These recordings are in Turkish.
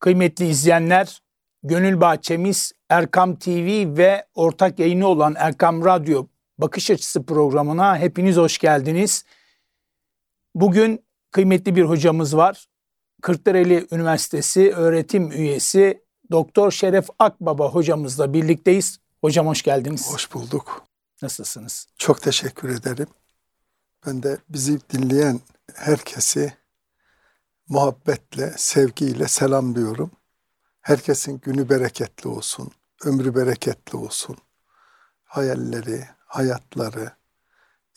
Kıymetli izleyenler, Gönül Bahçemiz Erkam TV ve ortak yayını olan Erkam Radyo Bakış Açısı programına hepiniz hoş geldiniz. Bugün kıymetli bir hocamız var. Kırklareli Üniversitesi öğretim üyesi Doktor Şeref Akbaba hocamızla birlikteyiz. Hocam hoş geldiniz. Hoş bulduk. Nasılsınız? Çok teşekkür ederim. Ben de bizi dinleyen herkesi muhabbetle, sevgiyle selamlıyorum. Herkesin günü bereketli olsun, ömrü bereketli olsun. Hayalleri, hayatları,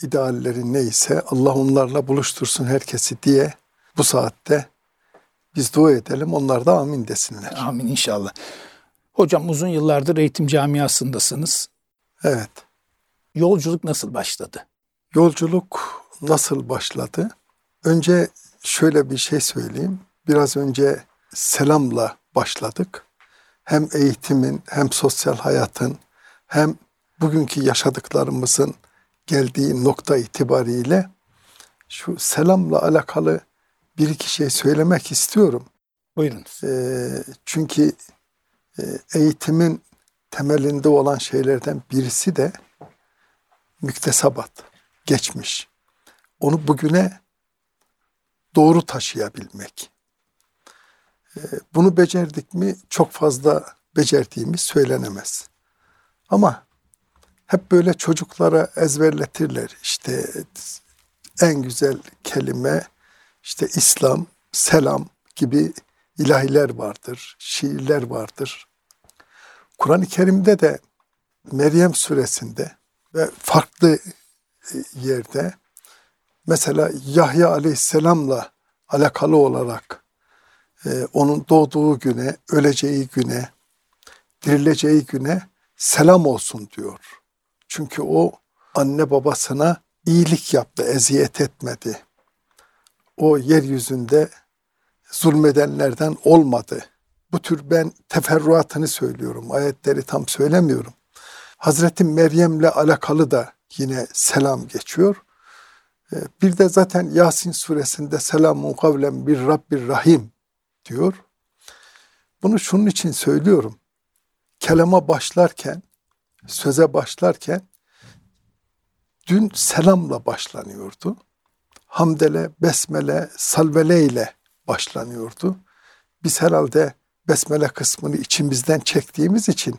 idealleri neyse Allah onlarla buluştursun herkesi diye bu saatte biz dua edelim. Onlar da amin desinler. Amin inşallah. Hocam uzun yıllardır eğitim camiasındasınız. Evet. Yolculuk nasıl başladı? Yolculuk nasıl başladı? Önce şöyle bir şey söyleyeyim. Biraz önce selamla başladık. Hem eğitimin hem sosyal hayatın hem bugünkü yaşadıklarımızın geldiği nokta itibariyle şu selamla alakalı bir iki şey söylemek istiyorum. Buyurunuz. Ee, çünkü e, eğitimin temelinde olan şeylerden birisi de müktesabat, geçmiş. Onu bugüne doğru taşıyabilmek. Ee, bunu becerdik mi çok fazla becerdiğimiz söylenemez. Ama hep böyle çocuklara ezberletirler. İşte en güzel kelime işte İslam, selam gibi ilahiler vardır, şiirler vardır. Kur'an-ı Kerim'de de Meryem suresinde ve farklı e, yerde mesela Yahya aleyhisselamla alakalı olarak e, onun doğduğu güne, öleceği güne, dirileceği güne selam olsun diyor. Çünkü o anne babasına iyilik yaptı, eziyet etmedi. O yeryüzünde zulmedenlerden olmadı. Bu tür ben teferruatını söylüyorum. Ayetleri tam söylemiyorum. Hazreti Meryem'le alakalı da yine selam geçiyor. Ee, bir de zaten Yasin suresinde selamun kavlen bir Rabbir Rahim diyor. Bunu şunun için söylüyorum. Kelama başlarken, söze başlarken dün selamla başlanıyordu. Hamdele, besmele, salvele ile başlanıyordu. Biz herhalde besmele kısmını içimizden çektiğimiz için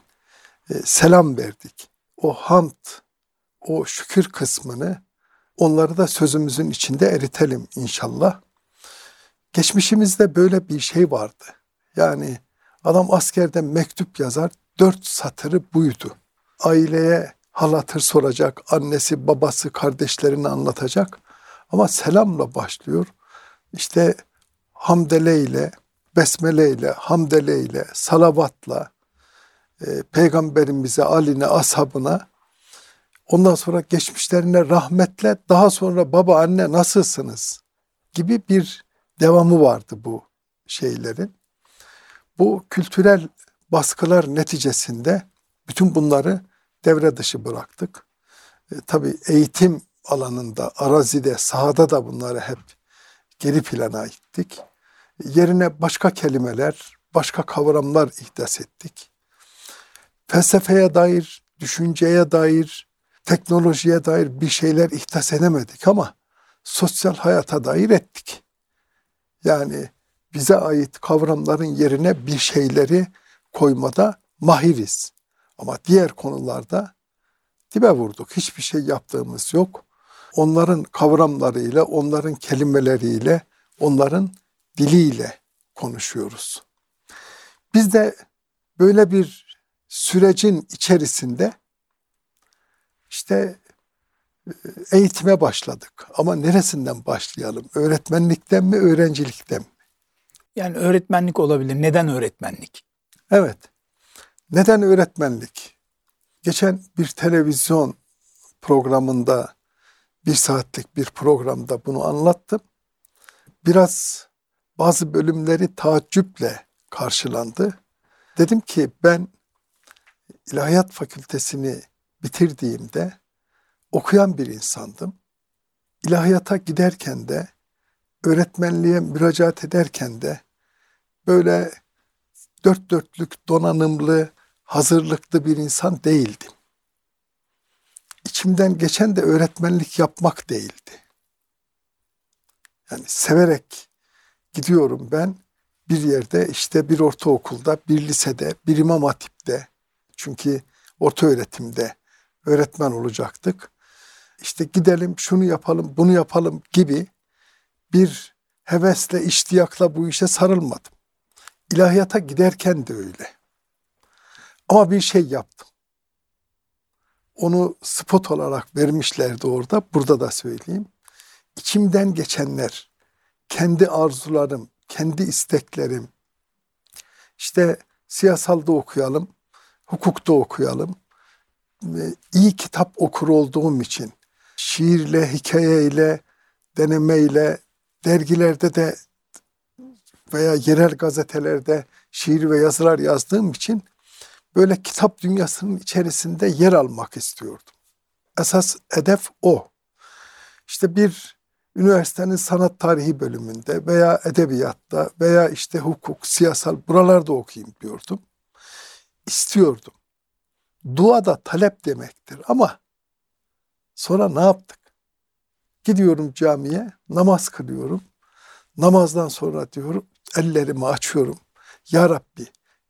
e, selam verdik. O hamd, o şükür kısmını onları da sözümüzün içinde eritelim inşallah. Geçmişimizde böyle bir şey vardı. Yani adam askerde mektup yazar, dört satırı buydu. Aileye hal hatır soracak, annesi, babası, kardeşlerini anlatacak. Ama selamla başlıyor. İşte hamdele ile, besmele ile, hamdele ile, salavatla, e, peygamberimize, Ali'ne, ashabına ondan sonra geçmişlerine rahmetle daha sonra baba anne nasılsınız gibi bir devamı vardı bu şeylerin. Bu kültürel baskılar neticesinde bütün bunları devre dışı bıraktık. E, tabii eğitim alanında, arazide, sahada da bunları hep geri plana ittik. Yerine başka kelimeler, başka kavramlar ihdas ettik. Felsefeye dair, düşünceye dair, teknolojiye dair bir şeyler ihdas edemedik ama sosyal hayata dair ettik. Yani bize ait kavramların yerine bir şeyleri koymada mahiriz. Ama diğer konularda dibe vurduk. Hiçbir şey yaptığımız yok. Onların kavramlarıyla, onların kelimeleriyle, onların diliyle konuşuyoruz. Biz de böyle bir sürecin içerisinde işte e, eğitime başladık. Ama neresinden başlayalım? Öğretmenlikten mi, öğrencilikten mi? Yani öğretmenlik olabilir. Neden öğretmenlik? Evet. Neden öğretmenlik? Geçen bir televizyon programında, bir saatlik bir programda bunu anlattım. Biraz bazı bölümleri taaccüple karşılandı. Dedim ki ben İlahiyat Fakültesini bitirdiğimde okuyan bir insandım. İlahiyata giderken de, öğretmenliğe müracaat ederken de böyle dört dörtlük donanımlı, hazırlıklı bir insan değildim. İçimden geçen de öğretmenlik yapmak değildi. Yani severek gidiyorum ben bir yerde işte bir ortaokulda, bir lisede, bir imam hatipte çünkü orta öğretimde öğretmen olacaktık. İşte gidelim şunu yapalım, bunu yapalım gibi bir hevesle, iştiyakla bu işe sarılmadım. İlahiyata giderken de öyle. Ama bir şey yaptım. Onu spot olarak vermişlerdi orada. Burada da söyleyeyim. İçimden geçenler, kendi arzularım, kendi isteklerim. İşte siyasalda okuyalım, hukukta okuyalım. İyi kitap okur olduğum için şiirle, hikayeyle, denemeyle, dergilerde de veya yerel gazetelerde şiir ve yazılar yazdığım için böyle kitap dünyasının içerisinde yer almak istiyordum. Esas hedef o. İşte bir üniversitenin sanat tarihi bölümünde veya edebiyatta veya işte hukuk, siyasal buralarda okuyayım diyordum. İstiyordum. Dua da talep demektir ama sonra ne yaptık? Gidiyorum camiye, namaz kılıyorum. Namazdan sonra diyorum, ellerimi açıyorum. Ya Rabbi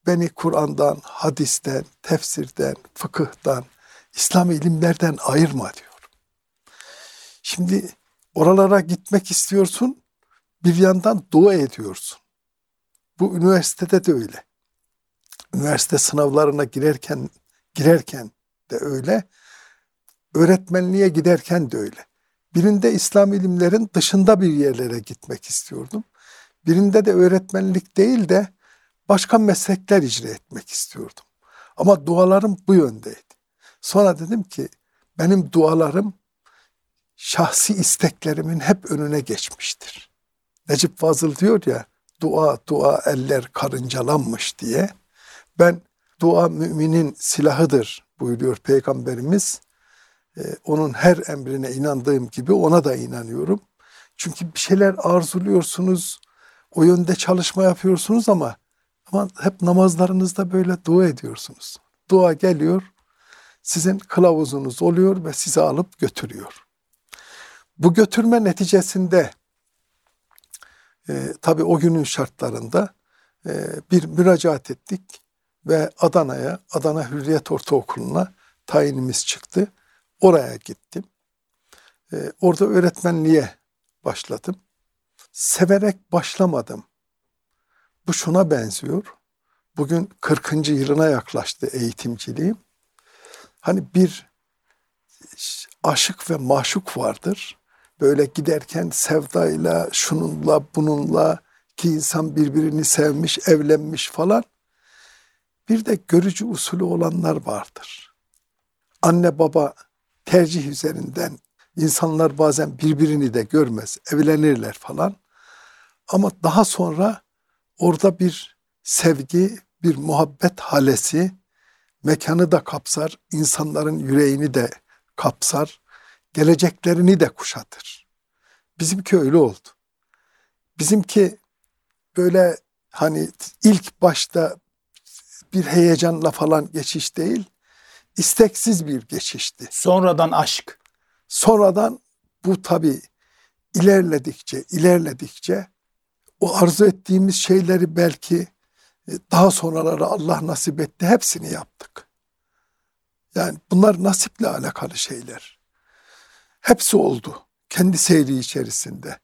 beni Kur'an'dan, hadisten, tefsirden, fıkıhtan, İslam ilimlerden ayırma diyorum. Şimdi oralara gitmek istiyorsun, bir yandan dua ediyorsun. Bu üniversitede de öyle. Üniversite sınavlarına girerken girerken de öyle. Öğretmenliğe giderken de öyle. Birinde İslam ilimlerin dışında bir yerlere gitmek istiyordum. Birinde de öğretmenlik değil de başka meslekler icra etmek istiyordum. Ama dualarım bu yöndeydi. Sonra dedim ki benim dualarım şahsi isteklerimin hep önüne geçmiştir. Necip Fazıl diyor ya dua dua eller karıncalanmış diye. Ben dua müminin silahıdır buyuruyor Peygamberimiz. Ee, onun her emrine inandığım gibi ona da inanıyorum. Çünkü bir şeyler arzuluyorsunuz, o yönde çalışma yapıyorsunuz ama ama hep namazlarınızda böyle dua ediyorsunuz. Dua geliyor, sizin kılavuzunuz oluyor ve sizi alıp götürüyor. Bu götürme neticesinde e, tabii o günün şartlarında e, bir müracaat ettik ve Adana'ya, Adana Hürriyet Ortaokulu'na tayinimiz çıktı. Oraya gittim. E, orada öğretmenliğe başladım. Severek başlamadım. Bu şuna benziyor. Bugün 40. yılına yaklaştı eğitimciliğim. Hani bir aşık ve maşuk vardır. Böyle giderken sevdayla, şununla, bununla ki insan birbirini sevmiş, evlenmiş falan. Bir de görücü usulü olanlar vardır. Anne baba tercih üzerinden insanlar bazen birbirini de görmez, evlenirler falan. Ama daha sonra orada bir sevgi, bir muhabbet halesi mekanı da kapsar, insanların yüreğini de kapsar, geleceklerini de kuşatır. Bizimki öyle oldu. Bizimki böyle hani ilk başta bir heyecanla falan geçiş değil, isteksiz bir geçişti. Sonradan aşk. Sonradan bu tabi ilerledikçe, ilerledikçe o arzu ettiğimiz şeyleri belki e, daha sonraları Allah nasip etti. Hepsini yaptık. Yani bunlar nasiple alakalı şeyler. Hepsi oldu. Kendi seyri içerisinde.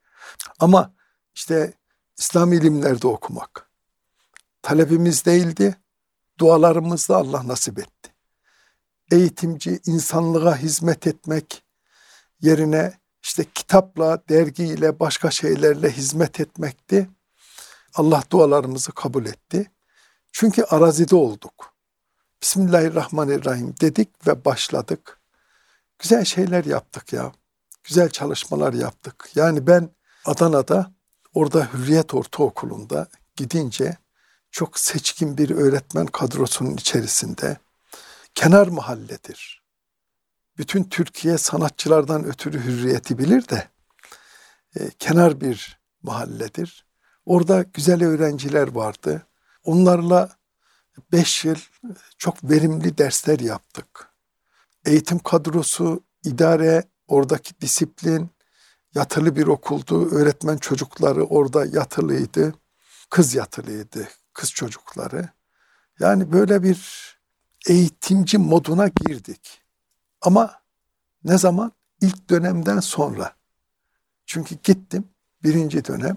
Ama işte İslam ilimlerde okumak talebimiz değildi. Dualarımızla Allah nasip etti. Eğitimci, insanlığa hizmet etmek yerine işte kitapla, dergiyle, başka şeylerle hizmet etmekti. Allah dualarımızı kabul etti. Çünkü arazide olduk. Bismillahirrahmanirrahim dedik ve başladık. Güzel şeyler yaptık ya. Güzel çalışmalar yaptık. Yani ben Adana'da orada Hürriyet Ortaokulu'nda gidince çok seçkin bir öğretmen kadrosunun içerisinde kenar mahalledir bütün Türkiye sanatçılardan ötürü hürriyeti bilir de e, kenar bir mahalledir. Orada güzel öğrenciler vardı. Onlarla beş yıl çok verimli dersler yaptık. Eğitim kadrosu, idare, oradaki disiplin, yatılı bir okuldu. Öğretmen çocukları orada yatılıydı. Kız yatılıydı, kız çocukları. Yani böyle bir eğitimci moduna girdik. Ama ne zaman? İlk dönemden sonra. Çünkü gittim birinci dönem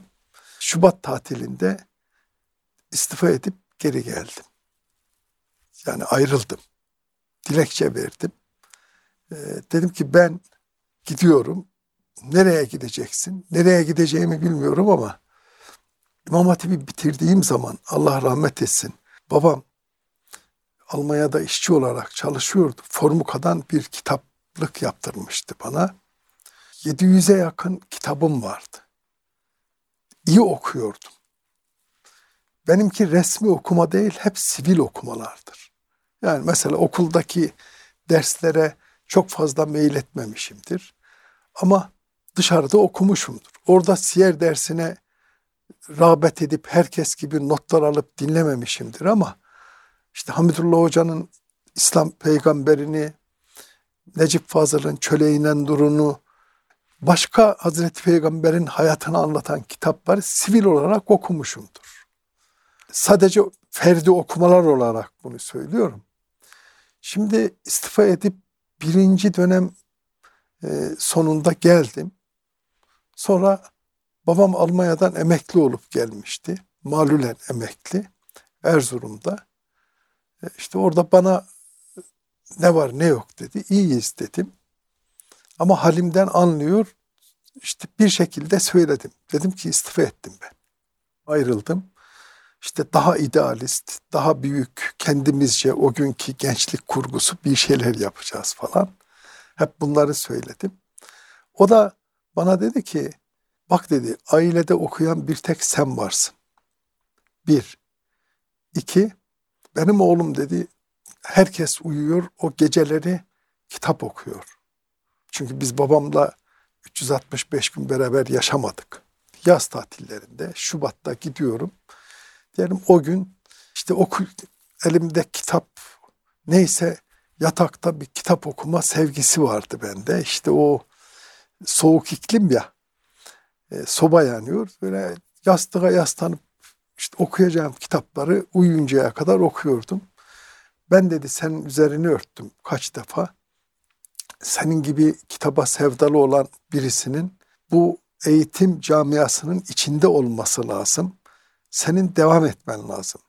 Şubat tatilinde istifa edip geri geldim. Yani ayrıldım. Dilekçe verdim. Ee, dedim ki ben gidiyorum. Nereye gideceksin? Nereye gideceğimi bilmiyorum ama İmam Hatip'i bitirdiğim zaman Allah rahmet etsin. Babam Almanya'da işçi olarak çalışıyordu. Formuka'dan bir kitaplık yaptırmıştı bana. 700'e yakın kitabım vardı. İyi okuyordum. Benimki resmi okuma değil, hep sivil okumalardır. Yani mesela okuldaki derslere çok fazla mail etmemişimdir. Ama dışarıda okumuşumdur. Orada siyer dersine rağbet edip herkes gibi notlar alıp dinlememişimdir ama işte Hamidullah Hoca'nın İslam peygamberini, Necip Fazıl'ın Çöle inen Durunu, başka Hazreti Peygamber'in hayatını anlatan kitapları sivil olarak okumuşumdur. Sadece ferdi okumalar olarak bunu söylüyorum. Şimdi istifa edip birinci dönem e, sonunda geldim. Sonra babam Almanya'dan emekli olup gelmişti. Malulen emekli. Erzurum'da. E, işte orada bana ne var ne yok dedi. İyiyiz dedim. Ama halimden anlıyor. İşte bir şekilde söyledim. Dedim ki istifa ettim ben. Ayrıldım. İşte daha idealist, daha büyük, kendimizce o günkü gençlik kurgusu bir şeyler yapacağız falan. Hep bunları söyledim. O da bana dedi ki, bak dedi ailede okuyan bir tek sen varsın. Bir. İki, benim oğlum dedi herkes uyuyor o geceleri kitap okuyor. Çünkü biz babamla 365 gün beraber yaşamadık. Yaz tatillerinde Şubat'ta gidiyorum. Diyelim o gün işte okul elimde kitap neyse yatakta bir kitap okuma sevgisi vardı bende. İşte o soğuk iklim ya e, soba yanıyor. Böyle yastığa yaslanıp işte okuyacağım kitapları uyuyuncaya kadar okuyordum. Ben dedi senin üzerini örttüm kaç defa. Senin gibi kitaba sevdalı olan birisinin bu eğitim camiasının içinde olması lazım. Senin devam etmen lazım.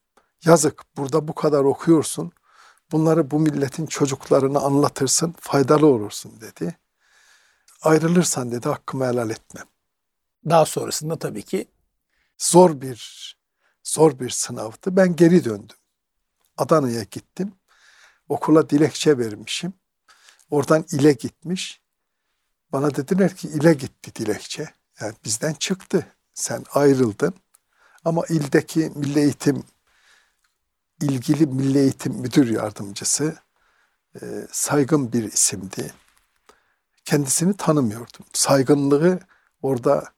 Yazık burada bu kadar okuyorsun. Bunları bu milletin çocuklarına anlatırsın, faydalı olursun dedi. Ayrılırsan dedi hakkımı helal etmem. Daha sonrasında tabii ki zor bir zor bir sınavdı. Ben geri döndüm. Adana'ya gittim. Okula dilekçe vermişim. Oradan ile gitmiş. Bana dediler ki ile gitti dilekçe. Yani bizden çıktı. Sen ayrıldın. Ama ildeki Milli Eğitim ilgili Milli Eğitim Müdür Yardımcısı e, saygın bir isimdi. Kendisini tanımıyordum. Saygınlığı orada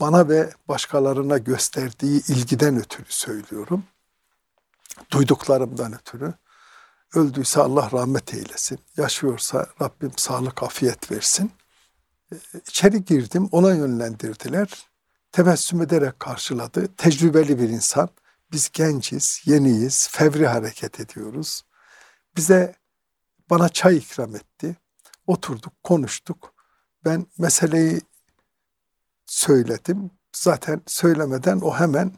bana ve başkalarına gösterdiği ilgiden ötürü söylüyorum. Duyduklarımdan ötürü. Öldüyse Allah rahmet eylesin. Yaşıyorsa Rabbim sağlık, afiyet versin. E, içeri girdim, ona yönlendirdiler. Tebessüm ederek karşıladı. Tecrübeli bir insan. Biz genciz, yeniyiz, fevri hareket ediyoruz. Bize bana çay ikram etti. Oturduk, konuştuk. Ben meseleyi söyledim. Zaten söylemeden o hemen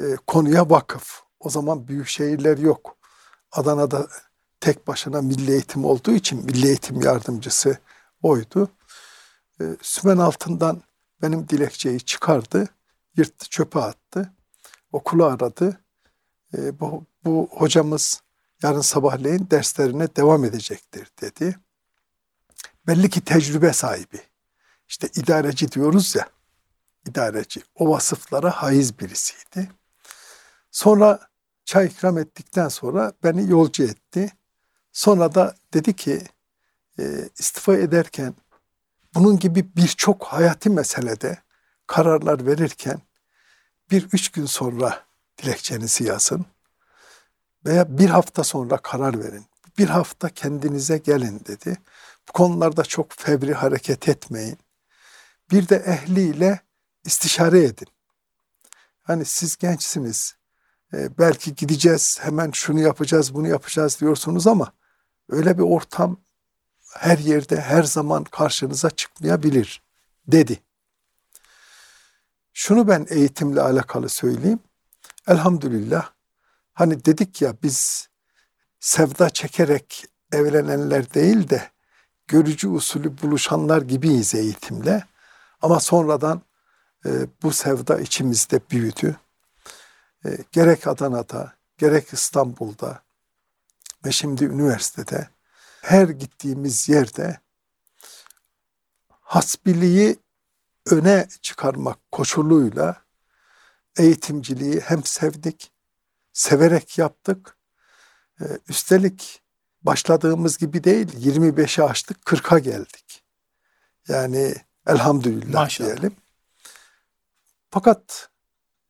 e, konuya vakıf. O zaman büyük şehirler yok. Adana'da tek başına milli eğitim olduğu için milli eğitim yardımcısı oydu. E, sümen altından benim dilekçeyi çıkardı, yırttı, çöpe attı. Okulu aradı. E, bu, bu hocamız yarın sabahleyin derslerine devam edecektir dedi. Belli ki tecrübe sahibi. İşte idareci diyoruz ya, idareci. O vasıflara haiz birisiydi. Sonra çay ikram ettikten sonra beni yolcu etti. Sonra da dedi ki e, istifa ederken bunun gibi birçok hayati meselede kararlar verirken bir üç gün sonra dilekçenizi yazın. Veya bir hafta sonra karar verin. Bir hafta kendinize gelin dedi. Bu konularda çok fevri hareket etmeyin. Bir de ehliyle istişare edin. Hani siz gençsiniz. E, belki gideceğiz, hemen şunu yapacağız, bunu yapacağız diyorsunuz ama öyle bir ortam her yerde, her zaman karşınıza çıkmayabilir dedi. Şunu ben eğitimle alakalı söyleyeyim. Elhamdülillah hani dedik ya biz sevda çekerek evlenenler değil de görücü usulü buluşanlar gibiyiz eğitimle. Ama sonradan e, bu sevda içimizde büyüdü. E, gerek Adana'da, gerek İstanbul'da ve şimdi üniversitede her gittiğimiz yerde hasbiliği öne çıkarmak koşuluyla eğitimciliği hem sevdik, severek yaptık. Ee, üstelik başladığımız gibi değil 25'e açtık 40'a geldik. Yani elhamdülillah Maşallah. diyelim. Fakat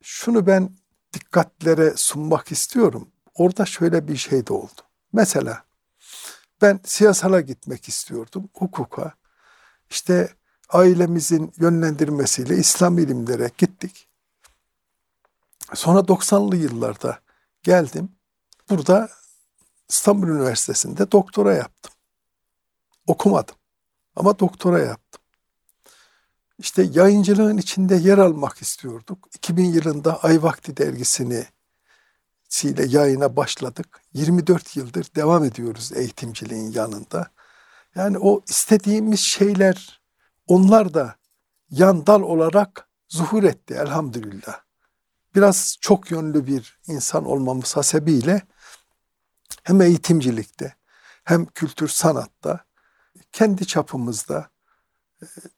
şunu ben dikkatlere sunmak istiyorum. Orada şöyle bir şey de oldu. Mesela ben siyasala gitmek istiyordum, hukuka. İşte ailemizin yönlendirmesiyle İslam ilimlere gittik. Sonra 90'lı yıllarda geldim. Burada İstanbul Üniversitesi'nde doktora yaptım. Okumadım ama doktora yaptım. İşte yayıncılığın içinde yer almak istiyorduk. 2000 yılında Ay Vakti dergisini ile yayına başladık. 24 yıldır devam ediyoruz eğitimciliğin yanında. Yani o istediğimiz şeyler onlar da yan dal olarak zuhur etti elhamdülillah. Biraz çok yönlü bir insan olmamız hasebiyle hem eğitimcilikte hem kültür sanatta kendi çapımızda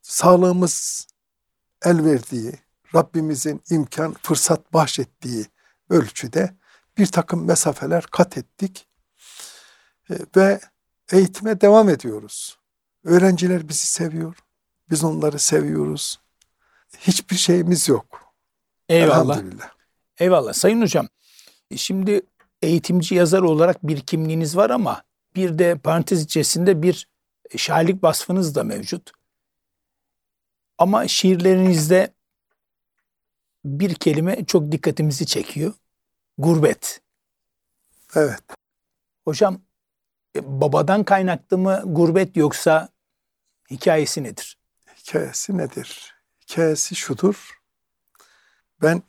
sağlığımız el verdiği, Rabbimizin imkan, fırsat bahşettiği ölçüde bir takım mesafeler kat ettik e, ve eğitime devam ediyoruz. Öğrenciler bizi seviyor. Biz onları seviyoruz. Hiçbir şeyimiz yok. Eyvallah. Eyvallah. Sayın Hocam, şimdi eğitimci yazar olarak bir kimliğiniz var ama bir de parantez içerisinde bir şairlik vasfınız da mevcut. Ama şiirlerinizde bir kelime çok dikkatimizi çekiyor. Gurbet. Evet. Hocam e, babadan kaynaklı mı gurbet yoksa hikayesi nedir? Hikayesi nedir? Hikayesi şudur. Ben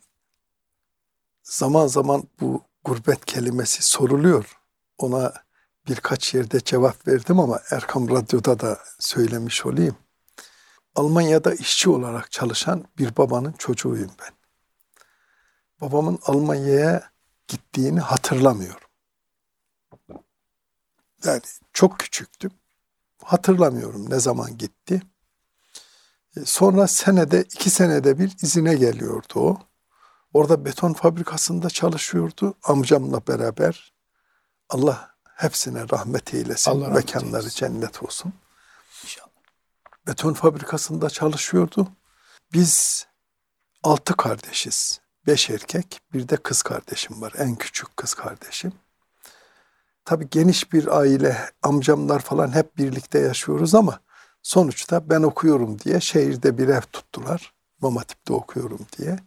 zaman zaman bu gurbet kelimesi soruluyor. Ona birkaç yerde cevap verdim ama Erkam Radyo'da da söylemiş olayım. Almanya'da işçi olarak çalışan bir babanın çocuğuyum ben. Babamın Almanya'ya gittiğini hatırlamıyorum. Yani çok küçüktüm. Hatırlamıyorum ne zaman gitti. E, sonra senede, iki senede bir izine geliyordu o. Orada beton fabrikasında çalışıyordu amcamla beraber. Allah hepsine rahmet eylesin. Allah rahmet Mekanları eylesin. cennet olsun. İnşallah. Beton fabrikasında çalışıyordu. Biz altı kardeşiz. Beş erkek, bir de kız kardeşim var. En küçük kız kardeşim. Tabii geniş bir aile, amcamlar falan hep birlikte yaşıyoruz ama sonuçta ben okuyorum diye şehirde bir ev tuttular. İmam Hatip'te okuyorum diye.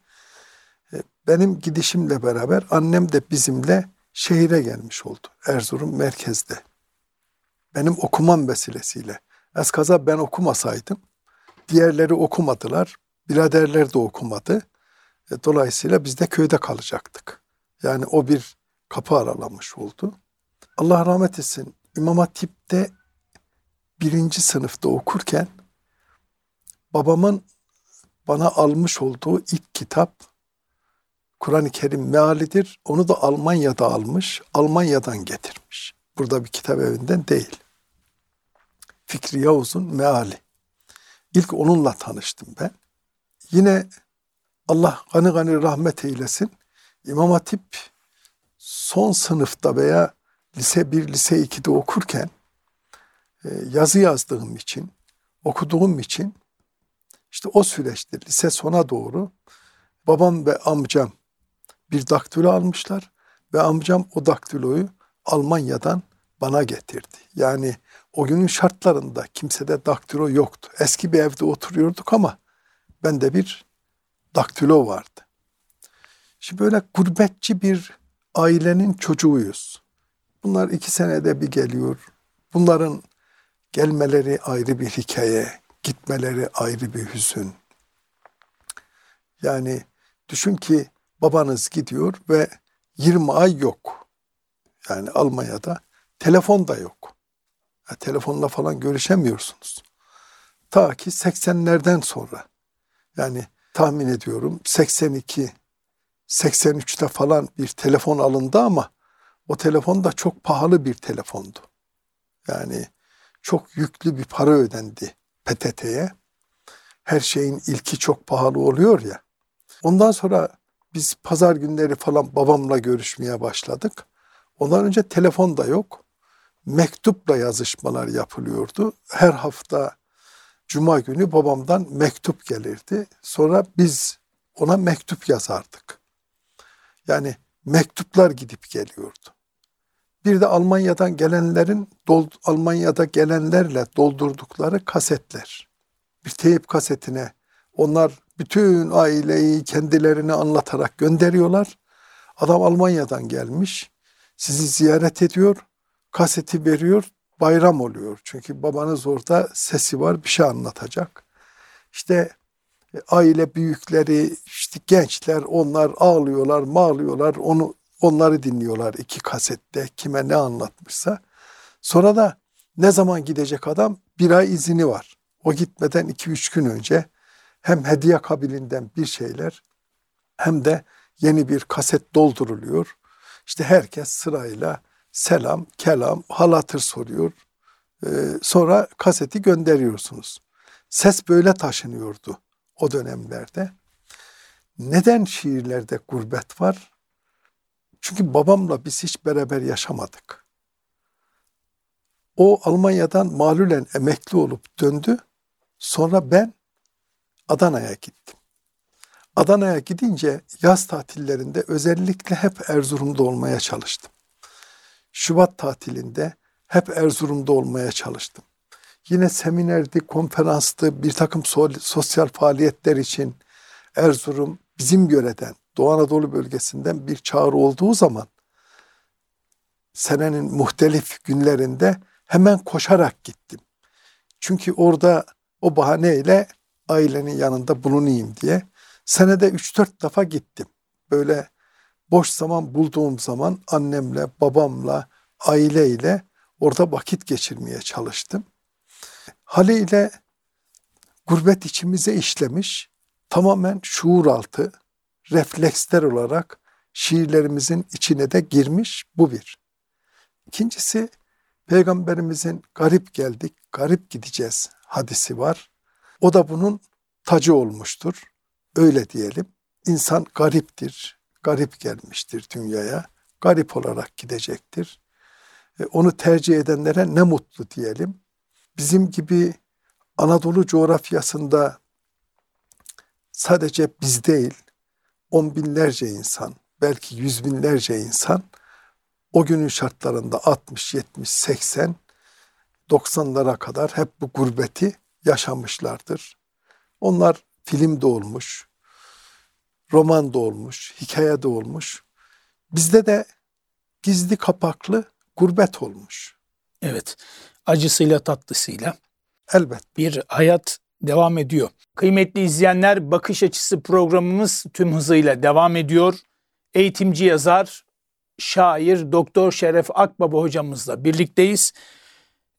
E, benim gidişimle beraber annem de bizimle şehire gelmiş oldu. Erzurum merkezde. Benim okumam vesilesiyle. Eskaza ben okumasaydım, diğerleri okumadılar, biraderler de okumadı. E, dolayısıyla biz de köyde kalacaktık. Yani o bir kapı aralamış oldu. Allah rahmet etsin. İmam Hatip'te birinci sınıfta okurken babamın bana almış olduğu ilk kitap Kur'an-ı Kerim mealidir. Onu da Almanya'da almış, Almanya'dan getirmiş. Burada bir kitap evinden değil. Fikri Yavuz'un meali. İlk onunla tanıştım ben. Yine Allah gani gani rahmet eylesin. İmam Hatip son sınıfta veya lise 1, lise 2'de okurken e, yazı yazdığım için, okuduğum için işte o süreçte lise sona doğru babam ve amcam bir daktilo almışlar. Ve amcam o daktiloyu Almanya'dan bana getirdi. Yani o günün şartlarında kimsede daktilo yoktu. Eski bir evde oturuyorduk ama bende bir daktilo vardı. Şimdi böyle gurbetçi bir ailenin çocuğuyuz. Bunlar iki senede bir geliyor. Bunların gelmeleri ayrı bir hikaye, gitmeleri ayrı bir hüzün. Yani düşün ki babanız gidiyor ve 20 ay yok. Yani Almanya'da telefon da yok. Ya, telefonla falan görüşemiyorsunuz. Ta ki 80'lerden sonra. Yani tahmin ediyorum 82 83'te falan bir telefon alındı ama o telefon da çok pahalı bir telefondu. Yani çok yüklü bir para ödendi PTT'ye. Her şeyin ilki çok pahalı oluyor ya. Ondan sonra biz pazar günleri falan babamla görüşmeye başladık. Ondan önce telefon da yok. Mektupla yazışmalar yapılıyordu. Her hafta cuma günü babamdan mektup gelirdi. Sonra biz ona mektup yazardık. Yani mektuplar gidip geliyordu. Bir de Almanya'dan gelenlerin Almanya'da gelenlerle doldurdukları kasetler. Bir teyip kasetine onlar bütün aileyi kendilerini anlatarak gönderiyorlar. Adam Almanya'dan gelmiş. Sizi ziyaret ediyor. Kaseti veriyor. Bayram oluyor. Çünkü babanız orada sesi var bir şey anlatacak. İşte e, aile büyükleri, işte gençler onlar ağlıyorlar, mağlıyorlar. Onu onları dinliyorlar iki kasette kime ne anlatmışsa. Sonra da ne zaman gidecek adam? Bir ay izini var. O gitmeden iki üç gün önce hem hediye kabilinden bir şeyler hem de yeni bir kaset dolduruluyor. İşte herkes sırayla selam, kelam, halatır soruyor. Ee, sonra kaseti gönderiyorsunuz. Ses böyle taşınıyordu o dönemlerde. Neden şiirlerde gurbet var? Çünkü babamla biz hiç beraber yaşamadık. O Almanya'dan malulen emekli olup döndü. Sonra ben Adana'ya gittim. Adana'ya gidince yaz tatillerinde özellikle hep Erzurum'da olmaya çalıştım. Şubat tatilinde hep Erzurum'da olmaya çalıştım. Yine seminerdi, konferanstı, bir takım sosyal faaliyetler için Erzurum bizim yöreden, Doğu Anadolu bölgesinden bir çağrı olduğu zaman senenin muhtelif günlerinde hemen koşarak gittim. Çünkü orada o bahaneyle ailenin yanında bulunayım diye senede 3-4 defa gittim. Böyle boş zaman bulduğum zaman annemle, babamla, aileyle orada vakit geçirmeye çalıştım. Haliyle gurbet içimize işlemiş, tamamen şuur altı, refleksler olarak şiirlerimizin içine de girmiş bu bir. İkincisi Peygamberimizin garip geldik, garip gideceğiz hadisi var. O da bunun tacı olmuştur. Öyle diyelim. İnsan gariptir, garip gelmiştir dünyaya. Garip olarak gidecektir. E, onu tercih edenlere ne mutlu diyelim. Bizim gibi Anadolu coğrafyasında sadece biz değil, on binlerce insan, belki yüz binlerce insan o günün şartlarında 60, 70, 80, 90'lara kadar hep bu gurbeti yaşamışlardır. Onlar film de olmuş, roman da olmuş, hikaye de olmuş. Bizde de gizli kapaklı gurbet olmuş. Evet, acısıyla tatlısıyla. Elbet. Bir hayat devam ediyor. Kıymetli izleyenler bakış açısı programımız tüm hızıyla devam ediyor. Eğitimci yazar, şair Doktor Şeref Akbaba hocamızla birlikteyiz.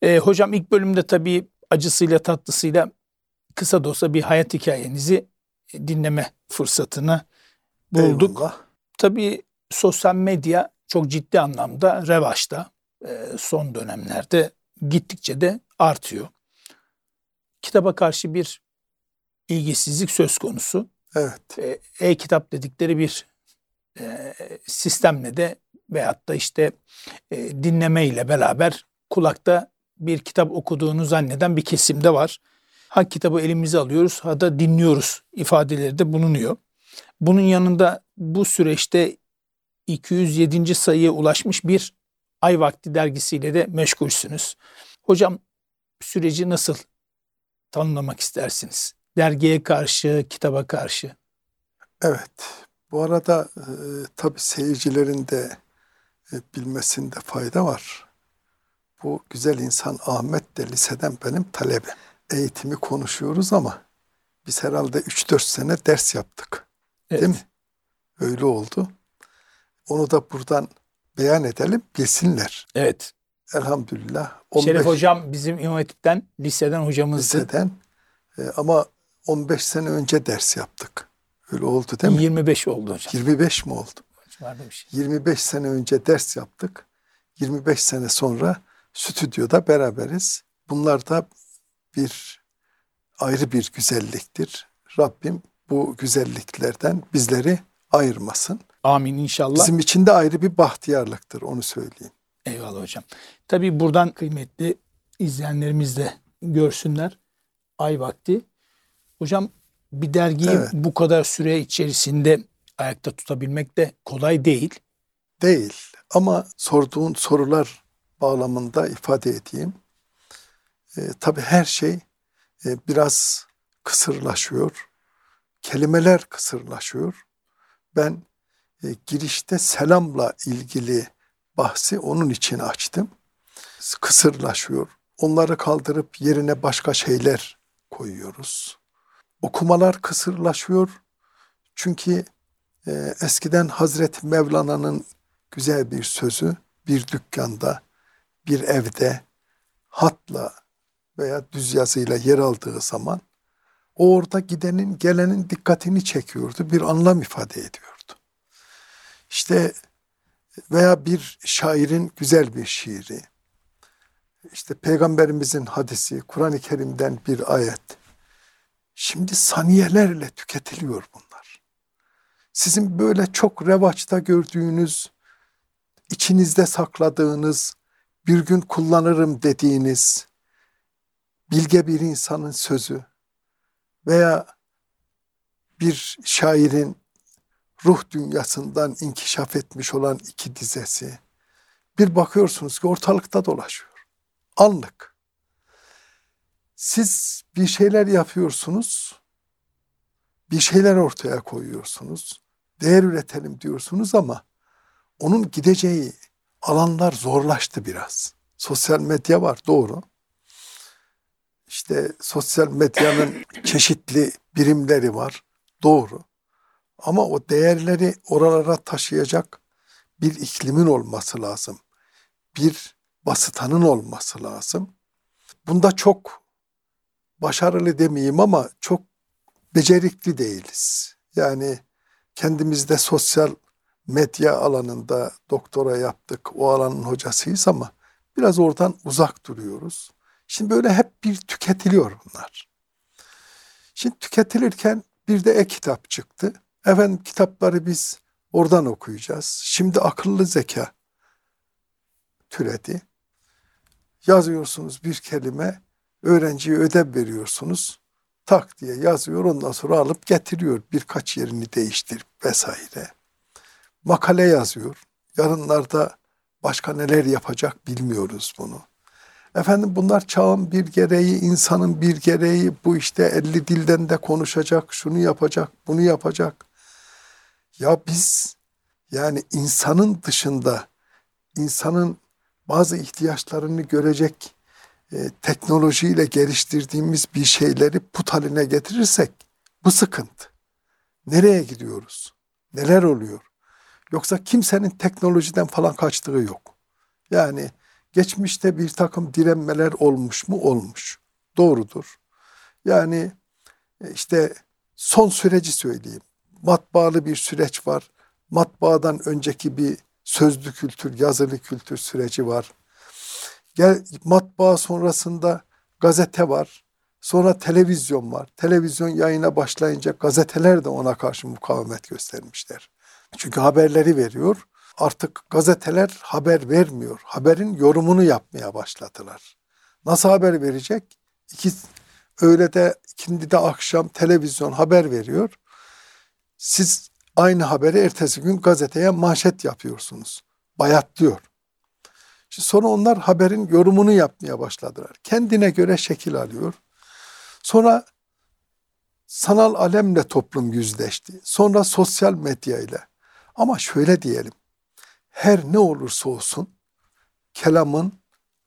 Ee, hocam ilk bölümde tabii acısıyla tatlısıyla kısa da olsa bir hayat hikayenizi dinleme fırsatını bulduk. Eyvallah. Tabii sosyal medya çok ciddi anlamda revaçta. Ee, son dönemlerde gittikçe de artıyor kitaba karşı bir ilgisizlik söz konusu. Evet. E, e-kitap dedikleri bir e, sistemle de veyahut da işte e, dinleme ile beraber kulakta bir kitap okuduğunu zanneden bir kesimde var. Ha kitabı elimize alıyoruz ha da dinliyoruz ifadeleri de bulunuyor. Bunun yanında bu süreçte 207. sayıya ulaşmış bir Ay Vakti dergisiyle de meşgulsünüz. Hocam süreci nasıl tanımlamak istersiniz? Dergiye karşı, kitaba karşı. Evet. Bu arada e, tabii seyircilerin de e, bilmesinde fayda var. Bu güzel insan Ahmet de liseden benim talebim. Eğitimi konuşuyoruz ama biz herhalde 3-4 sene ders yaptık. Evet. Değil mi? Öyle oldu. Onu da buradan beyan edelim, bilsinler. Evet. Elhamdülillah. Şeref hocam bizim İmam Hatip'ten, liseden hocamızdı. Liseden. E, ama 15 sene önce ders yaptık. Öyle oldu değil mi? 25 oldu hocam. 25 mi oldu? Vardı bir şey. 25 sene önce ders yaptık. 25 sene sonra stüdyoda beraberiz. Bunlar da bir ayrı bir güzelliktir. Rabbim bu güzelliklerden bizleri ayırmasın. Amin inşallah. Bizim için de ayrı bir bahtiyarlıktır onu söyleyeyim. Eyvallah hocam. Tabii buradan kıymetli izleyenlerimiz de görsünler. Ay vakti. Hocam bir dergiyi Evet. bu kadar süre içerisinde ayakta tutabilmek de kolay değil. Değil ama sorduğun sorular bağlamında ifade edeyim. E, tabii her şey e, biraz kısırlaşıyor. Kelimeler kısırlaşıyor. Ben e, girişte selamla ilgili bahsi onun için açtım. Kısırlaşıyor. Onları kaldırıp yerine başka şeyler koyuyoruz. Okumalar kısırlaşıyor. Çünkü e, eskiden Hazreti Mevlana'nın güzel bir sözü bir dükkanda, bir evde hatla veya düz yazıyla yer aldığı zaman o orada gidenin gelenin dikkatini çekiyordu. Bir anlam ifade ediyordu. İşte veya bir şairin güzel bir şiiri, işte peygamberimizin hadisi, Kur'an-ı Kerim'den bir ayet. Şimdi saniyelerle tüketiliyor bunlar. Sizin böyle çok revaçta gördüğünüz, içinizde sakladığınız, bir gün kullanırım dediğiniz bilge bir insanın sözü veya bir şairin ruh dünyasından inkişaf etmiş olan iki dizesi bir bakıyorsunuz ki ortalıkta dolaşıyor. Anlık. Siz bir şeyler yapıyorsunuz, bir şeyler ortaya koyuyorsunuz, değer üretelim diyorsunuz ama onun gideceği alanlar zorlaştı biraz. Sosyal medya var doğru. İşte sosyal medyanın çeşitli birimleri var doğru. Ama o değerleri oralara taşıyacak bir iklimin olması lazım. Bir basıtanın olması lazım. Bunda çok başarılı demeyeyim ama çok becerikli değiliz. Yani kendimizde sosyal medya alanında doktora yaptık. O alanın hocasıyız ama biraz oradan uzak duruyoruz. Şimdi böyle hep bir tüketiliyor bunlar. Şimdi tüketilirken bir de e-kitap çıktı. Efendim kitapları biz oradan okuyacağız. Şimdi akıllı zeka türedi. Yazıyorsunuz bir kelime, öğrenciye ödev veriyorsunuz. Tak diye yazıyor, ondan sonra alıp getiriyor. Birkaç yerini değiştir vesaire. Makale yazıyor. Yarınlarda başka neler yapacak bilmiyoruz bunu. Efendim bunlar çağın bir gereği, insanın bir gereği. Bu işte 50 dilden de konuşacak, şunu yapacak, bunu yapacak. Ya biz yani insanın dışında insanın bazı ihtiyaçlarını görecek e, teknolojiyle geliştirdiğimiz bir şeyleri put haline getirirsek bu sıkıntı. Nereye gidiyoruz? Neler oluyor? Yoksa kimsenin teknolojiden falan kaçtığı yok. Yani geçmişte bir takım direnmeler olmuş mu? Olmuş. Doğrudur. Yani e, işte son süreci söyleyeyim. Matbaalı bir süreç var. Matbaadan önceki bir sözlü kültür, yazılı kültür süreci var. Gel, matbaa sonrasında gazete var. Sonra televizyon var. Televizyon yayına başlayınca gazeteler de ona karşı mukavemet göstermişler. Çünkü haberleri veriyor. Artık gazeteler haber vermiyor. Haberin yorumunu yapmaya başladılar. Nasıl haber verecek? İki, öğlede, ikindi de akşam televizyon haber veriyor. Siz Aynı haberi ertesi gün gazeteye manşet yapıyorsunuz. Bayatlıyor. Şimdi sonra onlar haberin yorumunu yapmaya başladılar. Kendine göre şekil alıyor. Sonra sanal alemle toplum yüzleşti. Sonra sosyal medya ile. Ama şöyle diyelim. Her ne olursa olsun kelamın,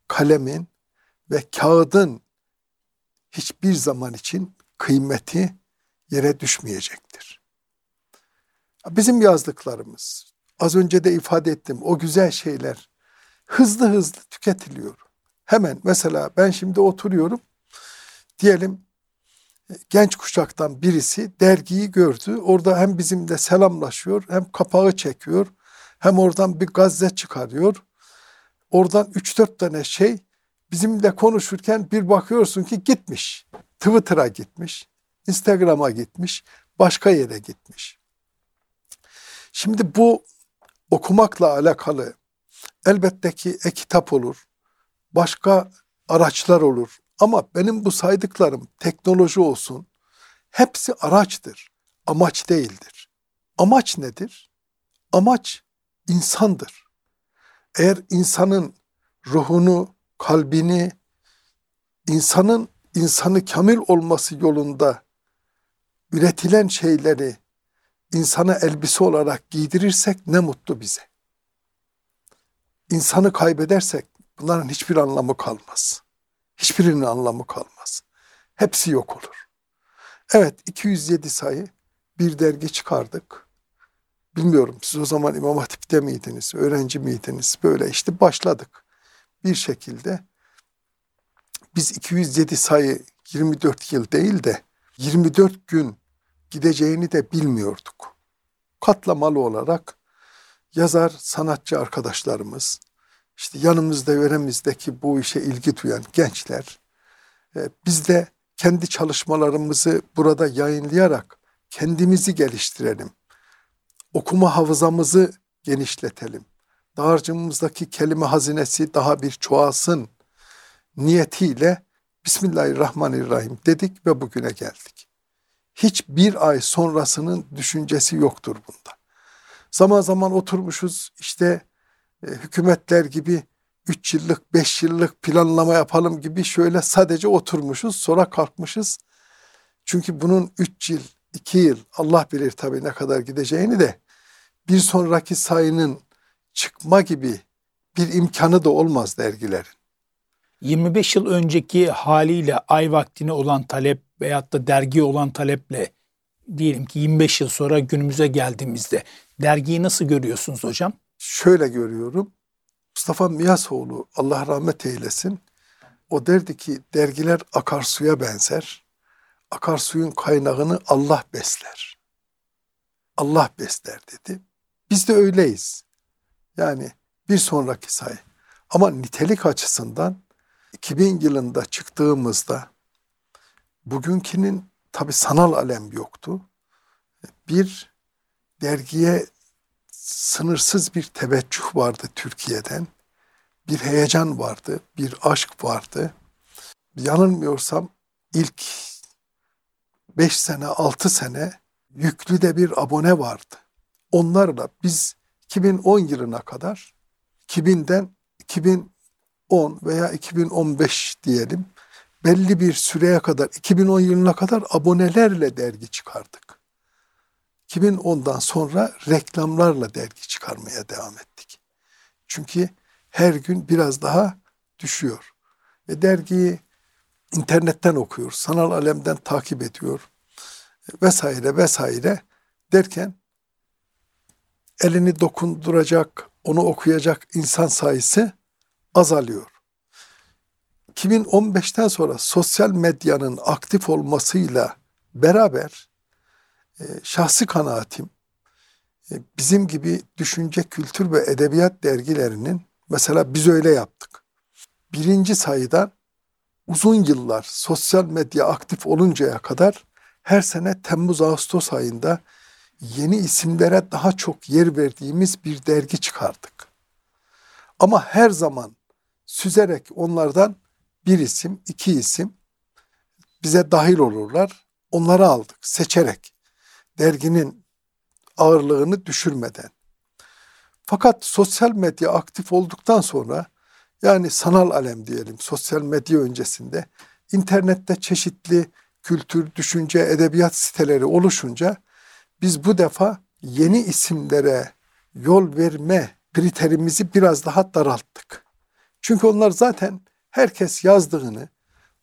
kalemin ve kağıdın hiçbir zaman için kıymeti yere düşmeyecektir. Bizim yazdıklarımız, az önce de ifade ettim o güzel şeyler hızlı hızlı tüketiliyor. Hemen mesela ben şimdi oturuyorum. Diyelim genç kuşaktan birisi dergiyi gördü. Orada hem bizimle selamlaşıyor hem kapağı çekiyor. Hem oradan bir gazete çıkarıyor. Oradan 3-4 tane şey bizimle konuşurken bir bakıyorsun ki gitmiş. Twitter'a gitmiş, Instagram'a gitmiş, başka yere gitmiş. Şimdi bu okumakla alakalı elbette ki e-kitap olur, başka araçlar olur. Ama benim bu saydıklarım teknoloji olsun, hepsi araçtır, amaç değildir. Amaç nedir? Amaç insandır. Eğer insanın ruhunu, kalbini, insanın insanı kamil olması yolunda üretilen şeyleri insana elbise olarak giydirirsek ne mutlu bize. İnsanı kaybedersek bunların hiçbir anlamı kalmaz. Hiçbirinin anlamı kalmaz. Hepsi yok olur. Evet 207 sayı bir dergi çıkardık. Bilmiyorum siz o zaman İmam Hatip'te miydiniz, öğrenci miydiniz? Böyle işte başladık bir şekilde. Biz 207 sayı 24 yıl değil de 24 gün gideceğini de bilmiyorduk. Katlamalı olarak yazar, sanatçı arkadaşlarımız, işte yanımızda yöremizdeki bu işe ilgi duyan gençler, e, biz de kendi çalışmalarımızı burada yayınlayarak kendimizi geliştirelim. Okuma havızamızı genişletelim. Dağarcığımızdaki kelime hazinesi daha bir çoğalsın niyetiyle Bismillahirrahmanirrahim dedik ve bugüne geldik. Hiçbir ay sonrasının düşüncesi yoktur bunda. Zaman zaman oturmuşuz işte e, hükümetler gibi 3 yıllık 5 yıllık planlama yapalım gibi şöyle sadece oturmuşuz sonra kalkmışız. Çünkü bunun 3 yıl 2 yıl Allah bilir tabii ne kadar gideceğini de bir sonraki sayının çıkma gibi bir imkanı da olmaz dergilerin. 25 yıl önceki haliyle ay vaktine olan talep veyahut da dergi olan taleple diyelim ki 25 yıl sonra günümüze geldiğimizde dergiyi nasıl görüyorsunuz hocam? Şöyle görüyorum. Mustafa Miyasoğlu Allah rahmet eylesin. O derdi ki dergiler akarsuya benzer. Akarsuyun kaynağını Allah besler. Allah besler dedi. Biz de öyleyiz. Yani bir sonraki sayı. Ama nitelik açısından 2000 yılında çıktığımızda bugünkinin tabi sanal alem yoktu. Bir dergiye sınırsız bir teveccüh vardı Türkiye'den. Bir heyecan vardı, bir aşk vardı. Yanılmıyorsam ilk 5 sene, 6 sene yüklü de bir abone vardı. Onlarla biz 2010 yılına kadar 2000'den 2010 veya 2015 diyelim belli bir süreye kadar 2010 yılına kadar abonelerle dergi çıkardık. 2010'dan sonra reklamlarla dergi çıkarmaya devam ettik. Çünkü her gün biraz daha düşüyor. Ve dergiyi internetten okuyor, sanal alemden takip ediyor vesaire vesaire derken elini dokunduracak, onu okuyacak insan sayısı azalıyor. 2015'ten sonra sosyal medyanın aktif olmasıyla beraber e, şahsi kanaatim e, bizim gibi düşünce, kültür ve edebiyat dergilerinin mesela biz öyle yaptık. Birinci sayıdan uzun yıllar sosyal medya aktif oluncaya kadar her sene Temmuz-Ağustos ayında yeni isimlere daha çok yer verdiğimiz bir dergi çıkardık. Ama her zaman süzerek onlardan bir isim, iki isim bize dahil olurlar. Onları aldık seçerek. Derginin ağırlığını düşürmeden. Fakat sosyal medya aktif olduktan sonra yani sanal alem diyelim sosyal medya öncesinde internette çeşitli kültür, düşünce, edebiyat siteleri oluşunca biz bu defa yeni isimlere yol verme kriterimizi biraz daha daralttık. Çünkü onlar zaten herkes yazdığını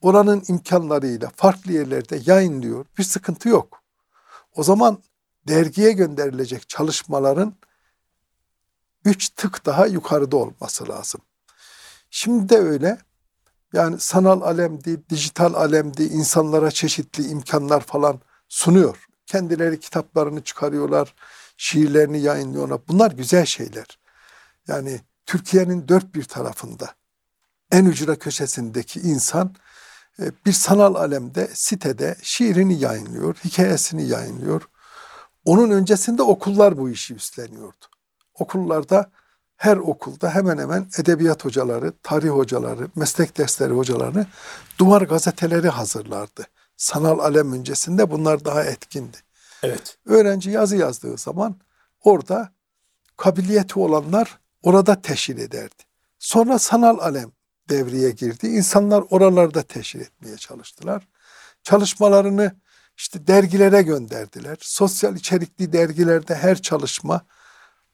oranın imkanlarıyla farklı yerlerde yayınlıyor. Bir sıkıntı yok. O zaman dergiye gönderilecek çalışmaların üç tık daha yukarıda olması lazım. Şimdi de öyle. Yani sanal alemdi, dijital alemdi, insanlara çeşitli imkanlar falan sunuyor. Kendileri kitaplarını çıkarıyorlar, şiirlerini yayınlıyorlar. Bunlar güzel şeyler. Yani Türkiye'nin dört bir tarafında en ücra köşesindeki insan e, bir sanal alemde sitede şiirini yayınlıyor, hikayesini yayınlıyor. Onun öncesinde okullar bu işi üstleniyordu. Okullarda her okulda hemen hemen edebiyat hocaları, tarih hocaları, meslek dersleri hocaları duvar gazeteleri hazırlardı. Sanal alem öncesinde bunlar daha etkindi. Evet. Öğrenci yazı yazdığı zaman orada kabiliyeti olanlar orada teşhir ederdi. Sonra sanal alem devreye girdi. İnsanlar oralarda teşhir etmeye çalıştılar. Çalışmalarını işte dergilere gönderdiler. Sosyal içerikli dergilerde her çalışma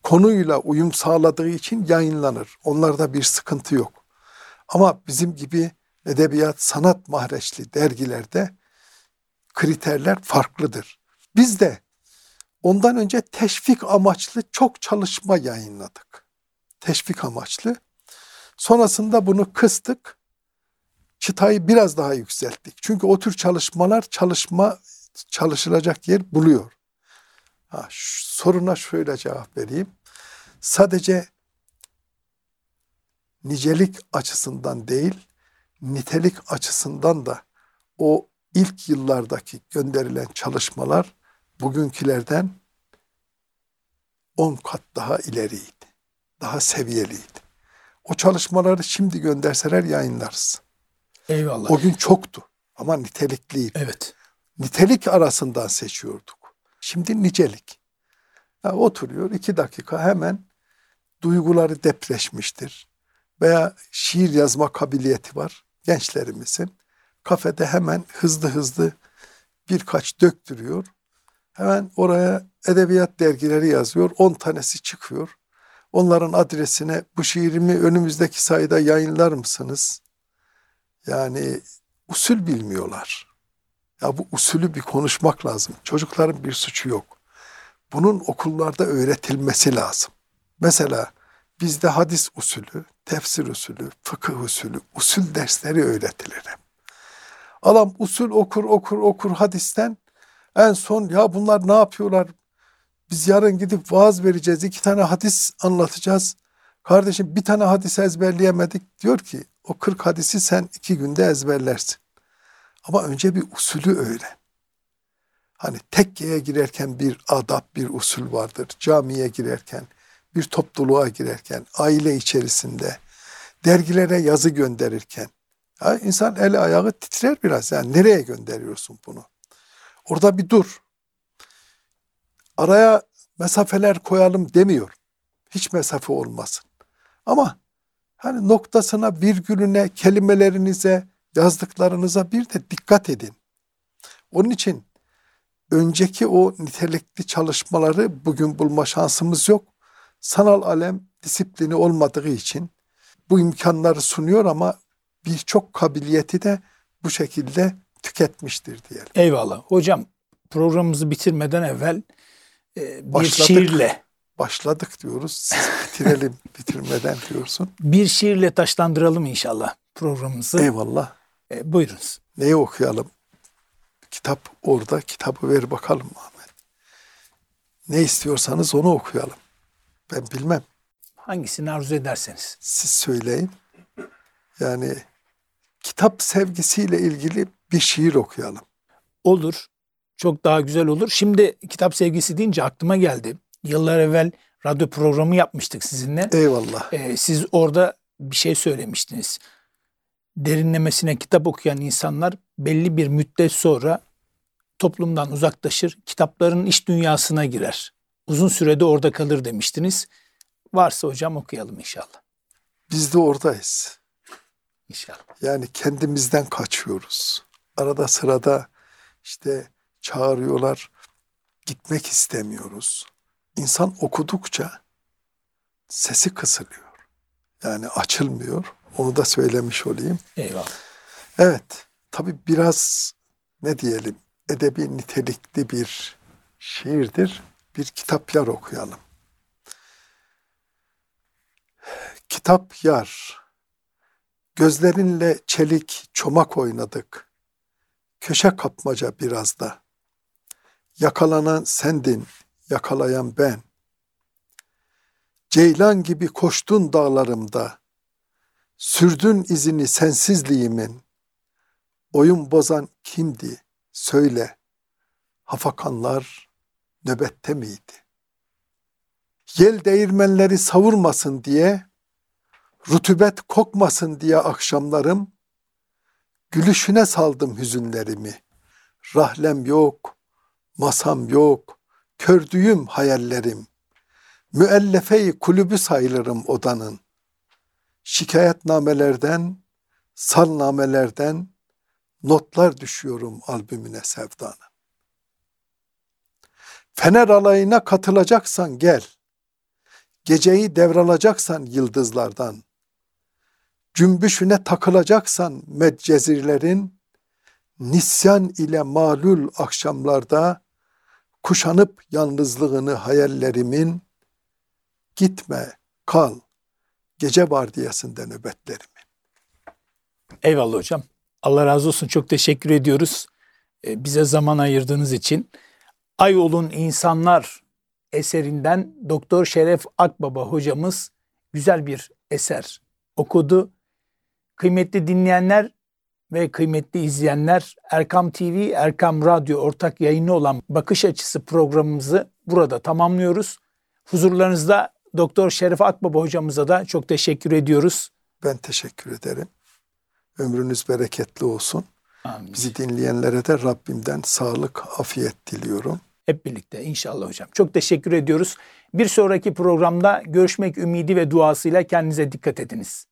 konuyla uyum sağladığı için yayınlanır. Onlarda bir sıkıntı yok. Ama bizim gibi edebiyat, sanat mahreçli dergilerde kriterler farklıdır. Biz de ondan önce teşvik amaçlı çok çalışma yayınladık. Teşvik amaçlı. Sonrasında bunu kıstık. Çıtayı biraz daha yükselttik. Çünkü o tür çalışmalar çalışma çalışılacak yer buluyor. Ha, soruna şöyle cevap vereyim. Sadece nicelik açısından değil, nitelik açısından da o ilk yıllardaki gönderilen çalışmalar bugünkülerden 10 kat daha ileriydi. Daha seviyeliydi. O çalışmaları şimdi gönderseler yayınlarız. Eyvallah. O gün çoktu ama nitelikliydi. Evet. Nitelik arasından seçiyorduk. Şimdi nicelik. Ya oturuyor iki dakika hemen duyguları depreşmiştir. Veya şiir yazma kabiliyeti var gençlerimizin. Kafede hemen hızlı hızlı birkaç döktürüyor. Hemen oraya edebiyat dergileri yazıyor. 10 tanesi çıkıyor. Onların adresine bu şiirimi önümüzdeki sayıda yayınlar mısınız? Yani usul bilmiyorlar. Ya bu usulü bir konuşmak lazım. Çocukların bir suçu yok. Bunun okullarda öğretilmesi lazım. Mesela bizde hadis usulü, tefsir usulü, fıkıh usulü, usul dersleri öğretilir hep. Adam usul okur okur okur hadisten en son ya bunlar ne yapıyorlar? Biz yarın gidip vaaz vereceğiz. iki tane hadis anlatacağız. Kardeşim bir tane hadis ezberleyemedik. Diyor ki o 40 hadisi sen iki günde ezberlersin. Ama önce bir usulü öğren. Hani tekkeye girerken bir adap, bir usul vardır. Camiye girerken, bir topluluğa girerken, aile içerisinde, dergilere yazı gönderirken. Ya insan eli ayağı titrer biraz. Yani nereye gönderiyorsun bunu? Orada bir dur. Araya mesafeler koyalım demiyor. Hiç mesafe olmasın. Ama hani noktasına, virgülüne, kelimelerinize, yazdıklarınıza bir de dikkat edin. Onun için önceki o nitelikli çalışmaları bugün bulma şansımız yok. Sanal alem disiplini olmadığı için bu imkanları sunuyor ama birçok kabiliyeti de bu şekilde tüketmiştir diyelim. Eyvallah. Hocam programımızı bitirmeden evvel e, bir Başladık. şiirle başladık diyoruz. Siz bitirelim bitirmeden diyorsun. Bir şiirle taşlandıralım inşallah programımızı. Eyvallah. E, buyurunuz. Neyi okuyalım? Kitap orada. Kitabı ver bakalım Ahmet. Ne istiyorsanız onu okuyalım. Ben bilmem. Hangisini arzu ederseniz. Siz söyleyin. Yani kitap sevgisiyle ilgili bir şiir okuyalım. Olur. Çok daha güzel olur. Şimdi kitap sevgisi deyince aklıma geldi. Yıllar evvel radyo programı yapmıştık sizinle. Eyvallah. Ee, siz orada bir şey söylemiştiniz. Derinlemesine kitap okuyan insanlar belli bir müddet sonra toplumdan uzaklaşır, kitapların iş dünyasına girer. uzun sürede orada kalır demiştiniz. Varsa hocam okuyalım inşallah. Biz de oradayız. İnşallah. Yani kendimizden kaçıyoruz. Arada sırada işte çağırıyorlar. Gitmek istemiyoruz. İnsan okudukça sesi kısılıyor. Yani açılmıyor. Onu da söylemiş olayım. Eyvallah. Evet. Tabi biraz ne diyelim edebi nitelikli bir şiirdir. Bir kitap yar okuyalım. Kitap yar. Gözlerinle çelik çomak oynadık. Köşe kapmaca biraz da. Yakalanan sendin, yakalayan ben. Ceylan gibi koştun dağlarımda. Sürdün izini sensizliğimin. Oyun bozan kimdi? Söyle. Hafakanlar nöbette miydi? Yel değirmenleri savurmasın diye, rutubet kokmasın diye akşamlarım, gülüşüne saldım hüzünlerimi. Rahlem yok, masam yok, kördüğüm hayallerim. Müellefe-i kulübü sayılırım odanın. Şikayetnamelerden, salnamelerden notlar düşüyorum albümüne sevdanın. Fener alayına katılacaksan gel. Geceyi devralacaksan yıldızlardan. Cümbüşüne takılacaksan meccezirlerin, nisyan ile malul akşamlarda kuşanıp yalnızlığını hayallerimin, gitme, kal, gece vardiyasında nöbetlerimin. Eyvallah hocam. Allah razı olsun. Çok teşekkür ediyoruz. Ee, bize zaman ayırdığınız için. Ay olun insanlar eserinden Doktor Şeref Akbaba hocamız güzel bir eser okudu. Kıymetli dinleyenler ve kıymetli izleyenler Erkam TV, Erkam Radyo ortak yayını olan Bakış Açısı programımızı burada tamamlıyoruz. Huzurlarınızda Doktor Şeref Akbaba hocamıza da çok teşekkür ediyoruz. Ben teşekkür ederim. Ömrünüz bereketli olsun. Amin. Bizi dinleyenlere de Rabbimden sağlık, afiyet diliyorum. Hep birlikte inşallah hocam. Çok teşekkür ediyoruz. Bir sonraki programda görüşmek ümidi ve duasıyla kendinize dikkat ediniz.